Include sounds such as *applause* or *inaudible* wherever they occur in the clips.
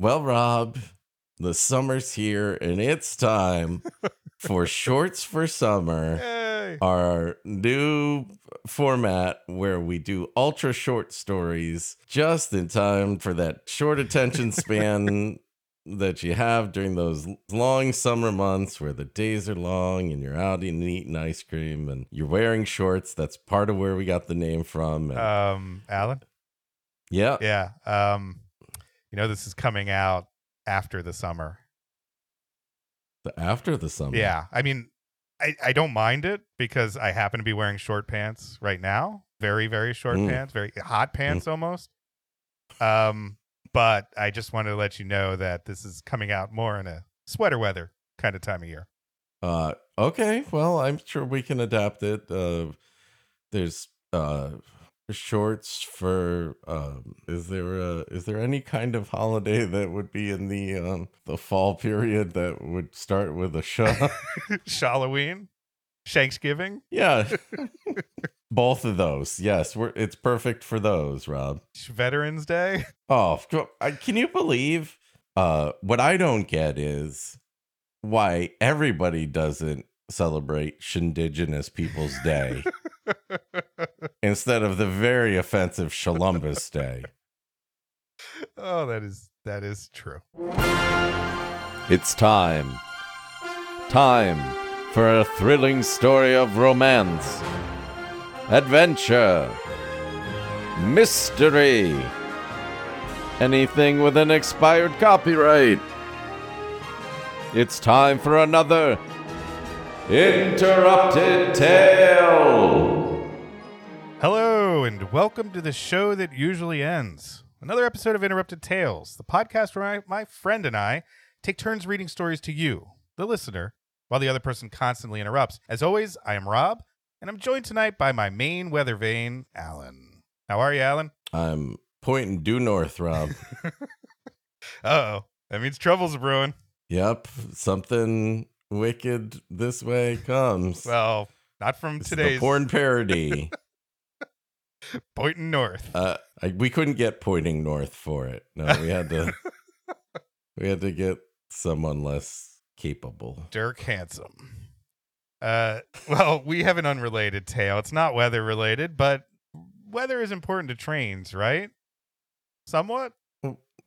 Well, Rob, the summer's here and it's time *laughs* for Shorts for Summer, Yay. our new format where we do ultra short stories just in time for that short attention span *laughs* that you have during those long summer months where the days are long and you're out and eating ice cream and you're wearing shorts. That's part of where we got the name from. And Um, Alan? yeah. Yeah. Um, you know, this is coming out after the summer. the- After the summer. Yeah. I mean, I, I don't mind it because I happen to be wearing short pants right now. Very, very short Mm. pants, very hot pants almost. Um, but I just wanted to let you know that this is coming out more in a sweater weather kind of time of year. Uh, okay. Well, I'm sure we can adapt it. Uh, there's uh shorts for um is there a is there any kind of holiday that would be in the um the fall period that would start with a sh *laughs* Halloween, Thanksgiving, yeah. *laughs* Both of those. Yes we're it's perfect for those rob. Veterans Day. *laughs* oh can you believe uh what i don't get is why everybody doesn't celebrate shindigenous people's day instead of the very offensive Columbus Day. oh, that is that is true. It's time. Time for a thrilling story of romance, adventure, mystery, anything with an expired copyright. It's time for another Interrupted Tale. Hello, and welcome to the show that usually ends. Another episode of Interrupted Tales, the podcast where I, my friend and I take turns reading stories to you, the listener, while the other person constantly interrupts. As always, I am Rob, and I'm joined tonight by my main weather vane, Alan. How are you, Alan? I'm pointing due north, Rob. *laughs* Uh oh, that means trouble's brewing. yep, something wicked this way comes. Well, not from It's today's the porn parody. *laughs* pointing north. uh, I, we couldn't get pointing north for it. No, we had to. *laughs* we had to get someone less capable. Dirk Handsome. Uh, well, we have an unrelated tale. It's not weather related, but weather is important to trains, right? Somewhat.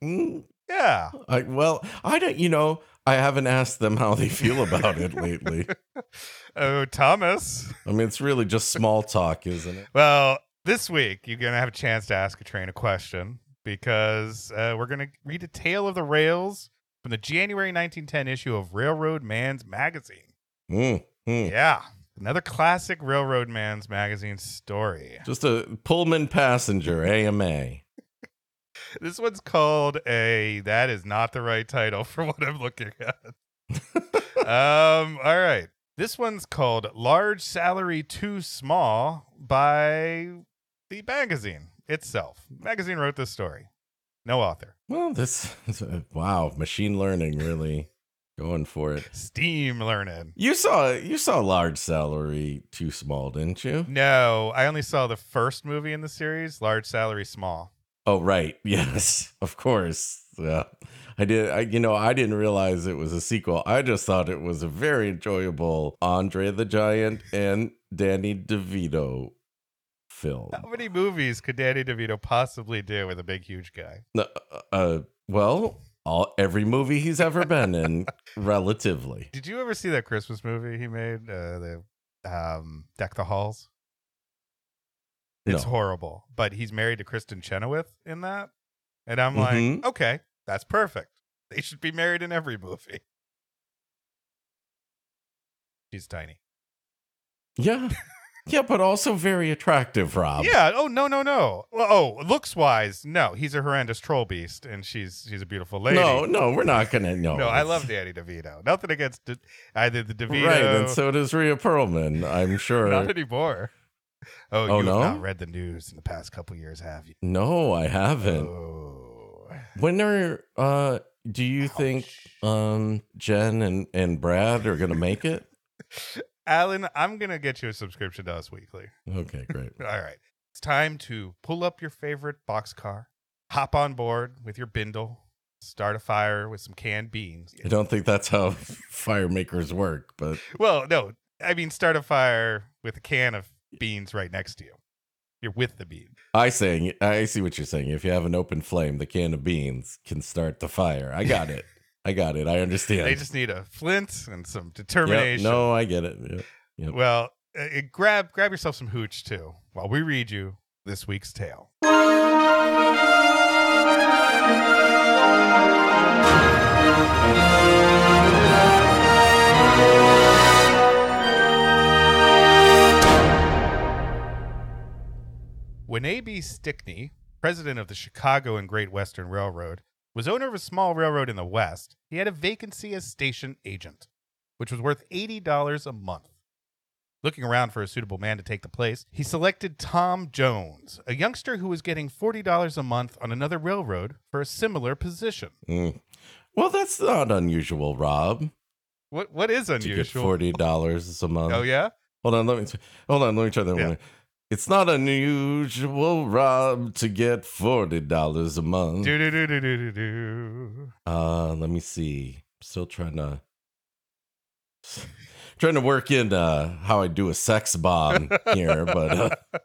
Mm, Yeah. I, well, I don't. You know, I haven't asked them how they feel about it lately. *laughs* oh, Thomas. I mean, it's really just small talk, isn't it? Well, this week you're gonna have a chance to ask a train a question because uh, we're gonna read a tale of the rails from the January 1910 issue of Railroad Man's Magazine. Mm, mm. Yeah. Another classic Railroad Man's Magazine story. Just a Pullman passenger, AMA. This one's called a. That is not the right title *laughs* for what I'm looking at. *laughs* um. All right. This one's called "Large Salary Too Small" by the magazine itself. magazine wrote this story. No author. Well, this is a, wow, machine learning really going for it. Steam learning. You saw you saw large salary too small, didn't you? No, I only saw the first movie in the series. Large Salary Small. Oh, right. *laughs* Yes, of course. Yeah. I did I you know, I didn't realize it was a sequel. I just thought it was a very enjoyable Andre the Giant and Danny DeVito film. How many movies could Danny DeVito possibly do with a big, huge guy? Uh, uh well, all every movie he's ever been in *laughs* relatively. Did you ever see that Christmas movie he made? Uh, the um, Deck the Halls. It's No. horrible, but he's married to Kristin Chenoweth in that, and I'm Mhm. like, okay, that's perfect. They should be married in every movie. She's tiny. Yeah. Yeah, but also very attractive, Rob. yeah. Oh no no no. Well, oh, looks wise, no. He's a horrendous troll beast, and she's she's a beautiful lady. No, no, we're not gonna no. no. I love Danny DeVito. Nothing against De- either the DeVito. Right, and so does Rhea Perlman, I'm *laughs* sure. Not anymore. Oh, Oh, you no? have not read the news in the past couple years, have you? no, I haven't. Oh. When are uh do you think um Jen and, and Brad are gonna make it? *laughs* Alan, I'm going to get you a subscription to Us Weekly. Okay, great. *laughs* All right. It's time to pull up your favorite boxcar, hop on board with your bindle, start a fire with some canned beans. I don't think that's how *laughs* fire makers work, but Well, no, I mean start a fire with a can of beans right next to you. You're with the bean. I saying I see what you're saying. If you have an open flame, the can of beans can start the fire. I got it. I got it. I *laughs* understand. They just need a flint and some Yep, determination. no, I get it. Yep. Yep. Well, uh, grab grab yourself some hooch too while we read you this week's tale. When A.B. Stickney, president of the Chicago and Great Western Railroad, was owner of a small railroad in the West, he had a vacancy as station agent, which was worth $80 a month. Looking around for a suitable man to take the place, he selected Tom Jones, a youngster who was getting $40 a month on another railroad for a similar position. Mm. Well, that's not unusual, Rob. What what is To get unusual? forty dollars a month. oh yeah? Hold on, let me hold on. Let me try that Yeah. one. It's not unusual, Rob, to get forty dollars a month. Do do do do do do. Uh, let me see. Still trying to *laughs* trying to work in uh how I do a sex bomb here, but uh, *laughs*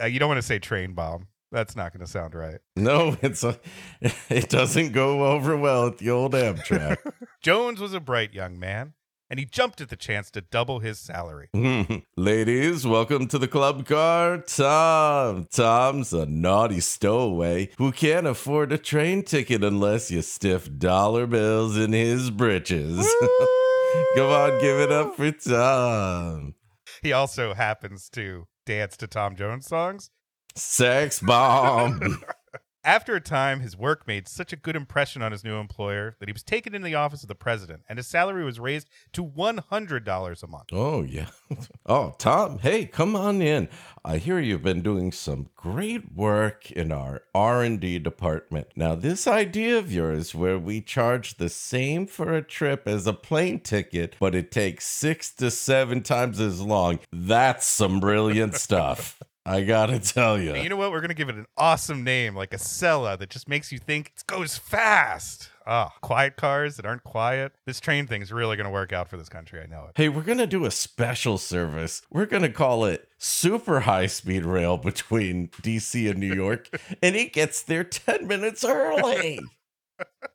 Uh, you don't want to say train bomb. That's not going to sound right. no, it's a, *laughs* it doesn't go over well at the old Amtrak. Jones was a bright young man, and he jumped at the chance to double his salary. *laughs* Ladies, welcome to the club car. Tom. Tom's a naughty stowaway who can't afford a train ticket unless you stiff dollar bills in his britches. *laughs* Come on, give it up for Tom. He also happens to dance to Tom Jones songs. Sex bomb. *laughs* After a time, his work made such a good impression on his new employer that he was taken into the office of the president, and his salary was raised to $100 a month. Oh yeah. *laughs* Oh, Tom, hey, come on in. I hear you've been doing some great work in our R&D department. Now, this idea of yours where we charge the same for a trip as a plane ticket, but it takes 6 to 7 times as long. That's some brilliant *laughs* stuff. I got to tell you. You know what? We're to give it an awesome name, like Acela that just makes you think it goes fast. Ah, quiet cars that aren't quiet. This train thing's really to work out for this country. I know it. Hey, we're to do a special service. We're to call it super high speed rail between DC and New York, *laughs* and it gets there 10 minutes early.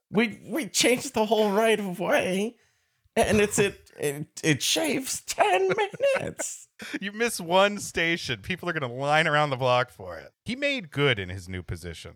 we we changed the whole right of way, and it's it it, it shaves 10 minutes. You miss one station, people are going to line around the block for it. He made good in his new position,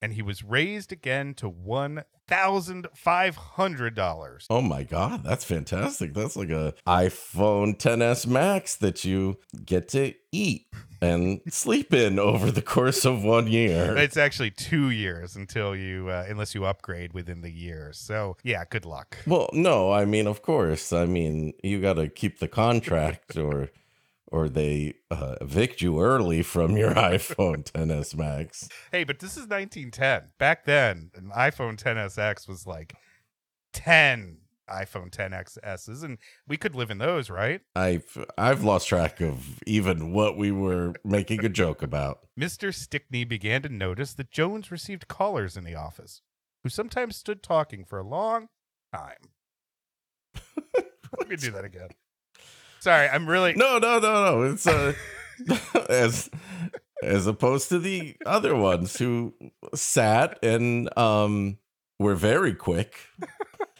and he was raised again to $1,500. Oh my god, that's fantastic. That's like a iPhone 10s Max that you get to eat and sleep in over the course of one year. It's actually two years until you, uh, unless you upgrade within the year. So, yeah, good luck. Well, no, I mean, of course. I mean, you got to keep the contract, or or they uh, evict you early from your *laughs* iPhone 10s Max. Hey, but this is 1910. Back then, an iPhone 10SX was like 10 iPhone 10XSs, and we could live in those, right? I've I've lost track of even what we were making a joke about. *laughs* Mr. Stickney began to notice that Jones received callers in the office, who sometimes stood talking for a long time. *laughs* Let me do that again. Sorry, I'm really. No, no, no, no. It's uh, *laughs* as as opposed to the other ones who sat and um were very quick.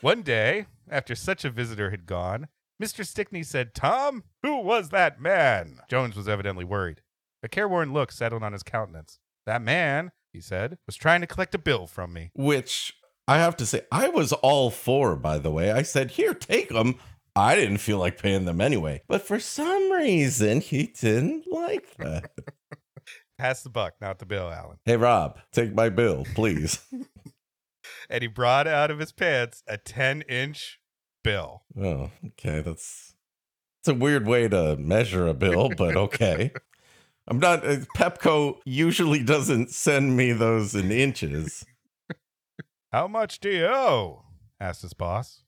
One day, after such a visitor had gone, Mr. Stickney said, Tom, who was that man? Jones was evidently worried. A careworn look settled on his countenance. That man, he said, was trying to collect a bill from me. which I have to say, I was all for, by the way. I said, here, take them. I didn't feel like paying them anyway. But for some reason, he didn't like that. *laughs* Pass the buck, not the bill, Alan. hey, Rob, take my bill, please. *laughs* And he brought out of his pants a 10 inch bill. oh, okay. That's it's a weird way to measure a bill, but *laughs* okay. I'm not, uh, Pepco usually doesn't send me those in inches. How much do you owe? asked his boss.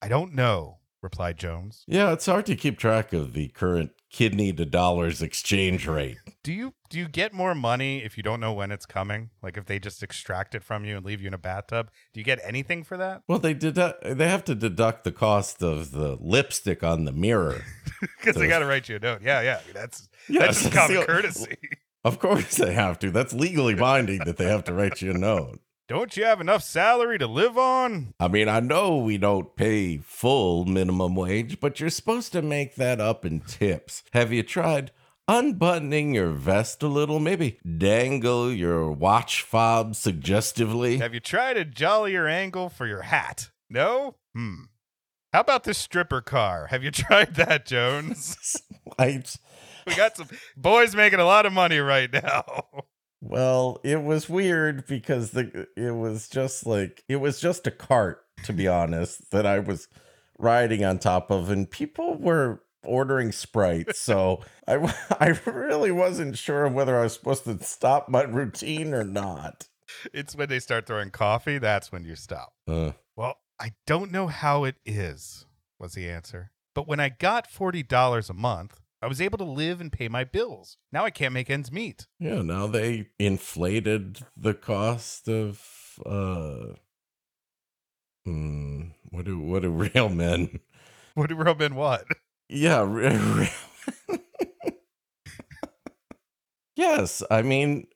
I don't know, replied Jones. Yeah, it's hard to keep track of the current kidney to dollars exchange rate. Do you do you get more money if you don't know when it's coming? Like if they just extract it from you and leave you in a bathtub? Do you get anything for that? Well, they did they have to deduct the cost of the lipstick on the mirror. *laughs* Because they got to write you a note. Yeah, yeah. That's Yes, that's just common courtesy. Of course they have to. That's legally binding that they have to write you a note. Don't you have enough salary to live on? I mean, I know we don't pay full minimum wage, but you're supposed to make that up in tips. Have you tried unbuttoning your vest a little? Maybe dangle your watch fob suggestively? Have you tried a jollier angle for your hat? No? Hmm. How about this stripper car? Have you *laughs* tried that, Jones? *laughs* We got some boys making a lot of money right now. *laughs* well, it was weird because the it was just like it was just a cart, to be honest, that I was riding on top of, and people were ordering sprites. So I *laughs* I really wasn't sure whether I was supposed to stop my routine or not. It's when they start throwing coffee, that's when you stop. Uh, Well, I don't know how it is, was the answer. But when I got $40 a month, I was able to live and pay my bills. Now I can't make ends meet. yeah, now they inflated the cost of uh hmm, what do what do *laughs* real men What do Robin what? Yeah. *laughs* yes. I mean,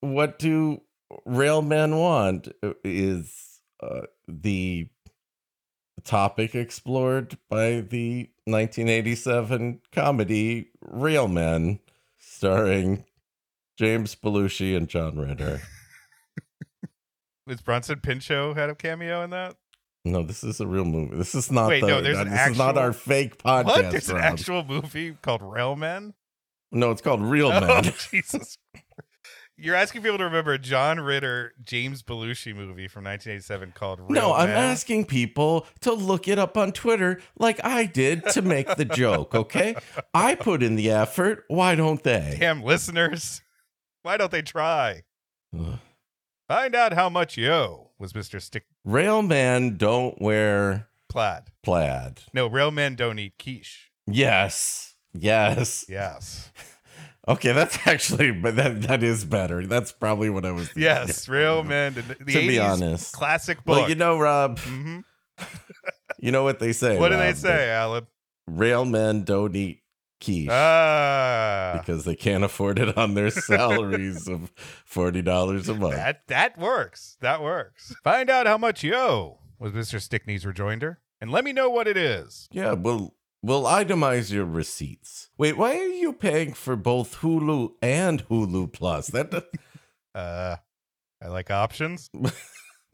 what do railmen want is uh, the topic explored by the 1987 comedy Real Men, starring James Belushi and John Ritter. *laughs* Was Bronson Pinchot had a cameo in that? No, this is a real movie. This is not Wait, the, no, there's an this is not actual- our fake podcast. what? There's an actual movie called *Real Railmen? No, it's called Real *laughs* Oh, Men. Jesus. *laughs* You're asking people to remember a John Ritter, James Belushi movie from 1987 called Real No, I'm Men. asking people to look it up on Twitter like I did to make the joke, okay? I put in the effort. Why don't they? Damn listeners. Why don't they try? Find out how much you owe, was Mr. Stick Railmen don't wear Plaid. plaid. No, real men don't eat quiche. Yes. Yes. Yes. Okay, that's *laughs* actually but that that is better. That's probably what I was thinking. Yes, real men. The, the To be honest. classic book. Well, you know, Rob, hmm you know what they say. What do they say, Alan? that Railmen don't eat quiche. Ah, because they can't afford it on their salaries of forty dollars a month. that that works. That works. Find out how much you owe, was Mr. Stickney's rejoinder, and let me know what it is. Yeah, we'll we'll itemize your receipts. Wait, why are you paying for both Hulu and Hulu Plus? That *laughs* Uh, I like options.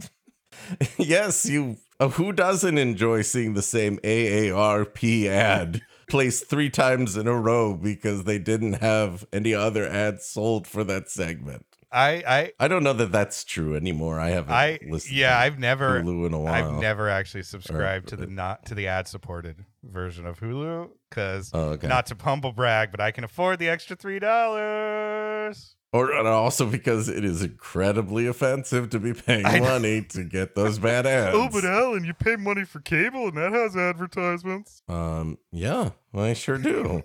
*laughs* yes, you. Uh, who doesn't enjoy seeing the same AARP ad placed three times in a row because they didn't have any other ads sold for that segment? I I I don't know that that's true anymore. I haven't I listened. yeah, to I've never Hulu in a while. I've never actually subscribed to the not to the ad supported version of Hulu because Oh, okay. not to humble brag, but I can afford the extra three dollars. Or also because it is incredibly offensive to be paying money to get those bad ads. *laughs* Oh, but Alan, you pay money for cable and that has advertisements. um, yeah, I sure do.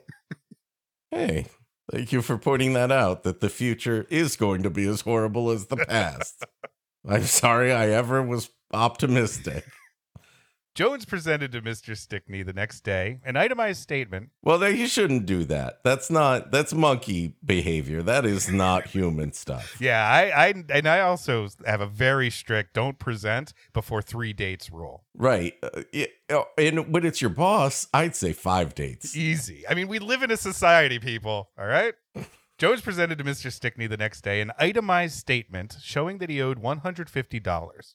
*laughs* hey, thank you for pointing that out. That the future is going to be as horrible as the past. *laughs* I'm sorry I ever was optimistic. Jones presented to Mr. Stickney the next day an itemized statement. Well, then you shouldn't do that. That's not that's monkey behavior. That is not *laughs* human stuff. Yeah, I, I and I also have a very strict don't present before three dates rule. Right. Uh, uh, and when it's your boss, I'd say five dates. Easy. I mean, we live in a society, people. All right. *laughs* Jones presented to Mr. Stickney the next day an itemized statement showing that he owed $150.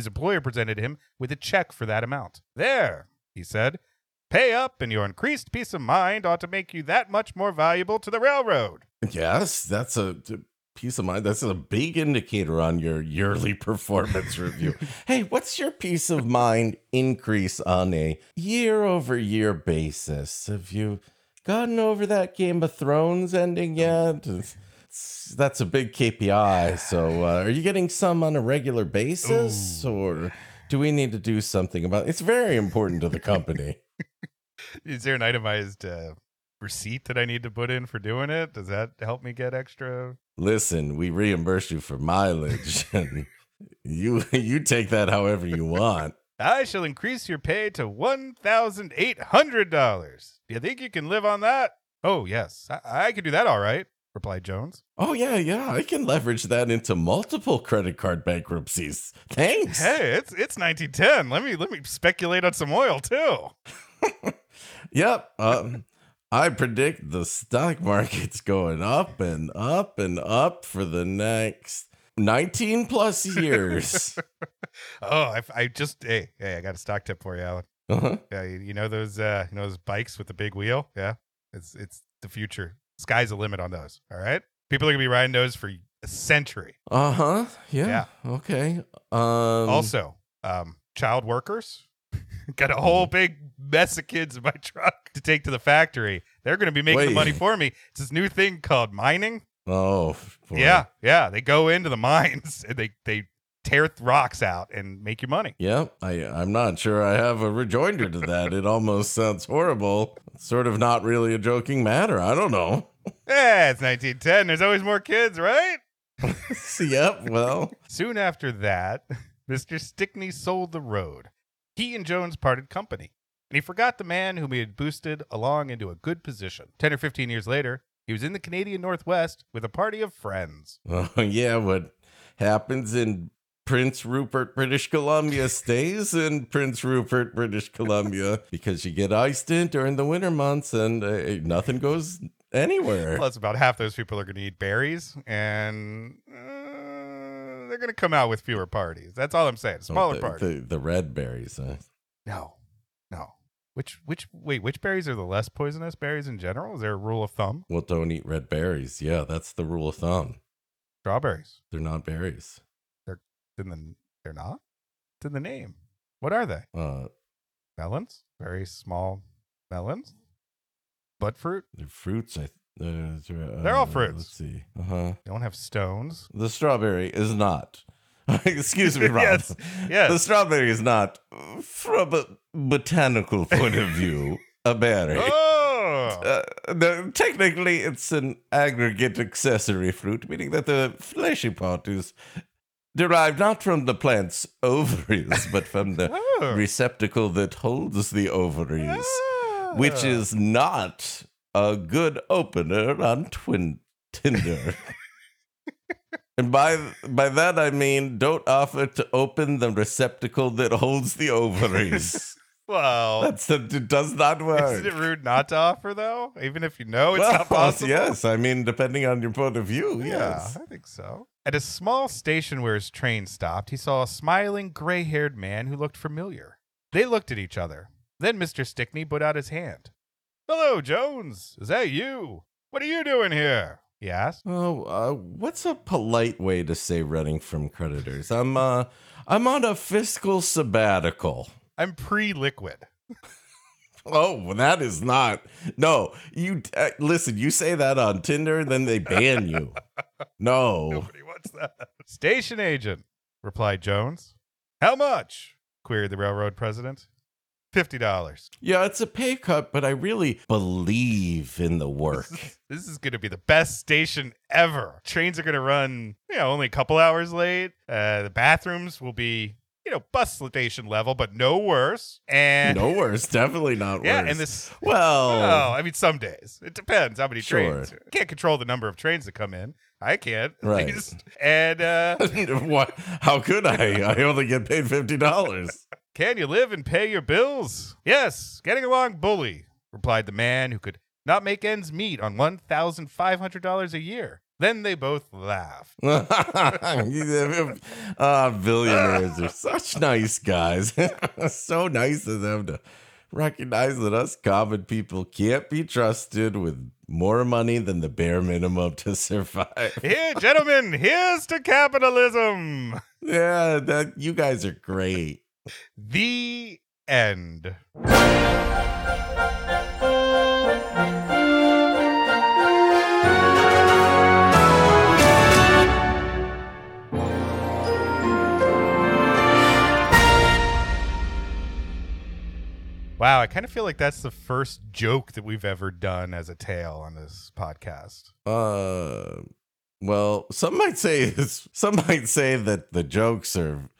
His employer presented him with a check for that amount. There, he said, pay up, and your increased peace of mind ought to make you that much more valuable to the railroad. Yes, that's a peace of mind. That's a big indicator on your yearly *laughs* performance review. *laughs* Hey, what's your peace of mind increase on a year over year basis? Have you gotten over that Game of Thrones ending yet? Oh. *laughs* It's- that's a big KPI. So, uh, are you getting some on a regular basis, or do we need to do something about? It? It's very important to the company. *laughs* Is there an itemized uh, receipt that I need to put in for doing it? Does that help me get extra? Listen, we reimburse you for mileage, *laughs* and you you take that however you want. *laughs* I shall increase your pay to one thousand eight hundred dollars. Do you think you can live on that? Oh yes, I, I can do that. All right, replied Jones. Oh yeah, yeah, I can leverage that into multiple credit card bankruptcies. Thanks. Hey, it's it's 1910. Let me let me speculate on some oil too. *laughs* Yep. Um, I predict the stock market's going up and up and up for the next 19 plus years. *laughs* Oh, I, I just hey hey, I got a stock tip for you, Alan. uh-huh. Yeah, you, you know those uh you know those bikes with the big wheel? Yeah. It's it's the future. Sky's the limit on those. All right. People are gonna be riding those for a century. Uh-huh. Yeah. Okay. Um also, um, child workers. *laughs* got a whole big mess of kids in my truck to take to the factory. They're gonna be making the money for me. It's this new thing called mining. Oh. boy. Yeah, yeah. They go into the mines *laughs* and they they tear th- rocks out and make you money. Yep. I I'm not sure I have a rejoinder to that. It almost sounds horrible. It's sort of not really a joking matter. I don't know. Eh, it's 1910. There's always more kids, right? *laughs* yep. Well, Soon after that, Mr. Stickney sold the road. He and Jones parted company, and he forgot the man whom he had boosted along into a good position. Ten or fifteen years later, he was in the Canadian Northwest with a party of friends. *laughs* Oh, yeah, what happens in Prince Rupert, British Columbia stays in Prince Rupert, British Columbia because you get iced in during the winter months and uh, nothing goes anywhere. Plus, about half those people are going to eat berries, and uh, they're going to come out with fewer parties. That's all I'm saying. Smaller the, parties. The, the red berries. Uh, No, no. Which which wait? Which berries are the less poisonous berries in general? Is there a rule of thumb? well, don't eat red berries. Yeah, that's the rule of thumb. Strawberries. They're not berries. They're in the they're not. It's in the name. What are they? Uh, Melons. Very small melons. Bud fruit. they're fruits. I. Uh, They're all uh, fruits. Let's see. Uh huh. They don't have stones. The strawberry is not. *laughs* Excuse me, *laughs* Rob. Yes, yes. The strawberry is not, from a botanical point of view, a berry. Oh, Uh, no, technically, it's an aggregate accessory fruit, meaning that the fleshy part is derived not from the plant's *laughs* ovaries, but from the Oh. receptacle that holds the ovaries, which is not a good opener on Twin Tinder. *laughs* and by by that I mean don't offer to open the receptacle that holds the ovaries. *laughs* well. That's it does not work. Isn't it rude not to offer though? Even if you know it's well, *laughs* not possible. Yes, I mean depending on your point of view. Yeah, Yes. I think so. At a small station where his train stopped, he saw a smiling, gray haired man who looked familiar. They looked at each other. Then Mr. Stickney put out his hand. Hello, Jones. Is that you? What are you doing here? He asked. Oh, uh, what's a polite way to say running from creditors? I'm uh I'm on a fiscal sabbatical. I'm pre liquid. Oh, well, that is not. No, you uh, listen. You say that on Tinder, then they ban you. *laughs* No, Nobody wants that. Station agent, replied Jones. How much? queried the railroad president. Fifty dollars. yeah, it's a pay cut, but I really believe in the work. This is going to be the best station ever. Trains are going to run, you know, only a couple hours late. Uh, the bathrooms will be, you know, bus station level, but no worse. And no worse, definitely not yeah, worse. and this. well, Oh, I mean, some days it depends how many Sure. trains. Can't control the number of trains that come in. I can't. Right. least. And uh, *laughs* what? How could I? I only get paid fifty dollars. Can you live and pay your bills? Yes, getting along bully, replied the man who could not make ends meet on one thousand five hundred dollars a year. Then they both laughed. *laughs* Ah, billionaires are such nice guys. *laughs* so nice of them to recognize that us common people can't be trusted with more money than the bare minimum to survive. Here, gentlemen, here's to capitalism. Yeah, that you guys are great. The end. Wow, I kind of feel like that's the first joke that we've ever done as a tale on this podcast. Uh, well, some might say *laughs* some might say that the jokes are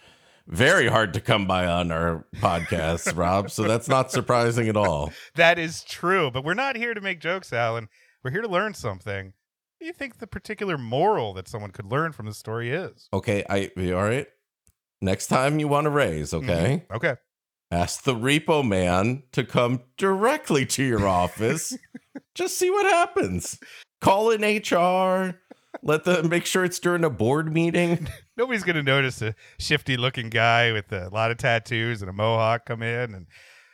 very hard to come by on our podcast, Rob. So that's not surprising at all. *laughs* That is true, but we're not here to make jokes, Alan. We're here to learn something. What do you think the particular moral that someone could learn from the story is? Okay, I all right. Next time you want to raise, okay, Mhm. Okay. ask the repo man to come directly to your office. *laughs* Just see what happens. Call in HR. Let them make sure it's during a board meeting. *laughs* Nobody's going to notice a shifty looking guy with a lot of tattoos and a mohawk come in and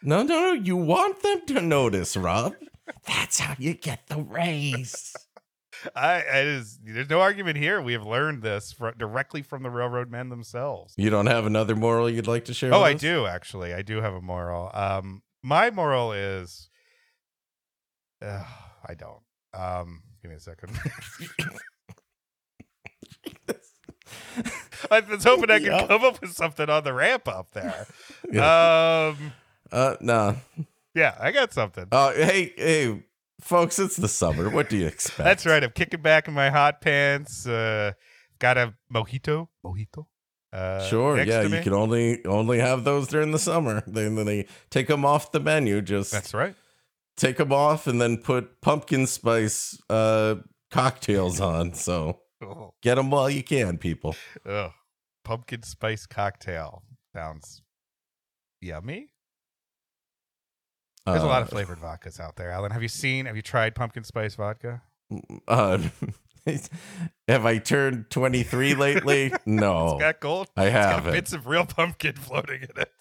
No, no, no. You want them to notice, Rob. That's how you get the raise. I, I is there's no argument here. We have learned this fr- directly from the railroad men themselves. You don't have another moral you'd like to share? Oh, I us? do actually. I do have a moral. Um, my moral is, uh, I don't. Um, give me a second. *laughs* *laughs* *laughs* I was hoping I could Yeah. come up with something on the ramp up there. *laughs* Yeah. Um, Uh, no. yeah, I got something. Oh, hey, hey, folks! It's the summer. What do you expect? That's right. I'm kicking back in my hot pants. Uh, got a mojito. Mojito. Uh, Sure. Yeah, you can only only have those during the summer. Then then they take them off the menu. Just That's right. take them off and then put pumpkin spice uh cocktails on. So Oh, get them while you can, people. ugh. Pumpkin spice cocktail sounds yummy. There's a lot of Uh, flavored vodkas out there, Alan. Have you seen? Have you tried pumpkin spice vodka? Uh, *laughs* have I turned 23 lately? *laughs* No, It's got gold. I haven't. bits of real pumpkin floating in it.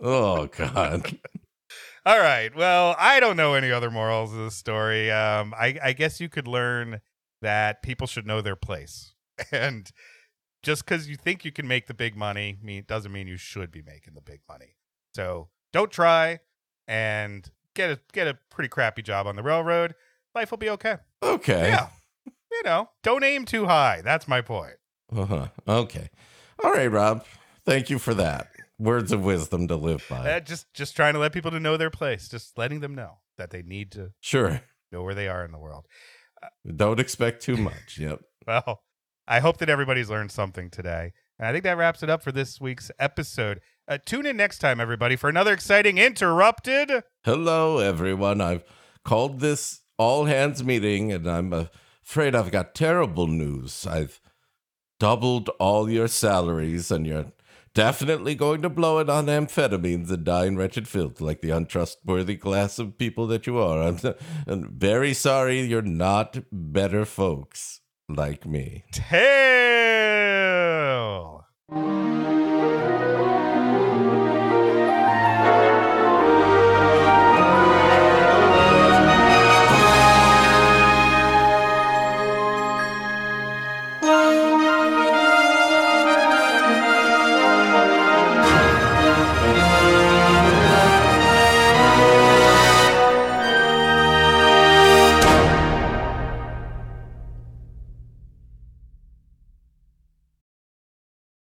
Oh God. *laughs* All right. Well, I don't know any other morals of the story. Um, I, I guess you could learn that people should know their place, *laughs* and just because you think you can make the big money, mean doesn't mean you should be making the big money. So don't try and get a get a pretty crappy job on the railroad. Life will be okay. Okay. Yeah. You know, don't aim too high. That's my point. Uh-huh. Okay. All right, Rob. Thank you for that. Words of wisdom to live by. Uh, just just trying to let people to know their place. Just letting them know that they need to Sure. know where they are in the world. Don't expect too much. *laughs* Yep. Well, I hope that everybody's learned something today. And I think that wraps it up for this week's episode. Uh, tune in next time, everybody, for another exciting Interrupted. Hello, everyone. I've called this all hands meeting, and I'm afraid I've got terrible news. I've doubled all your salaries, and you're definitely going to blow it on amphetamines and die in wretched filth like the untrustworthy class of people that you are. I'm, I'm very sorry you're not better folks like me. Tales